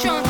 drunk.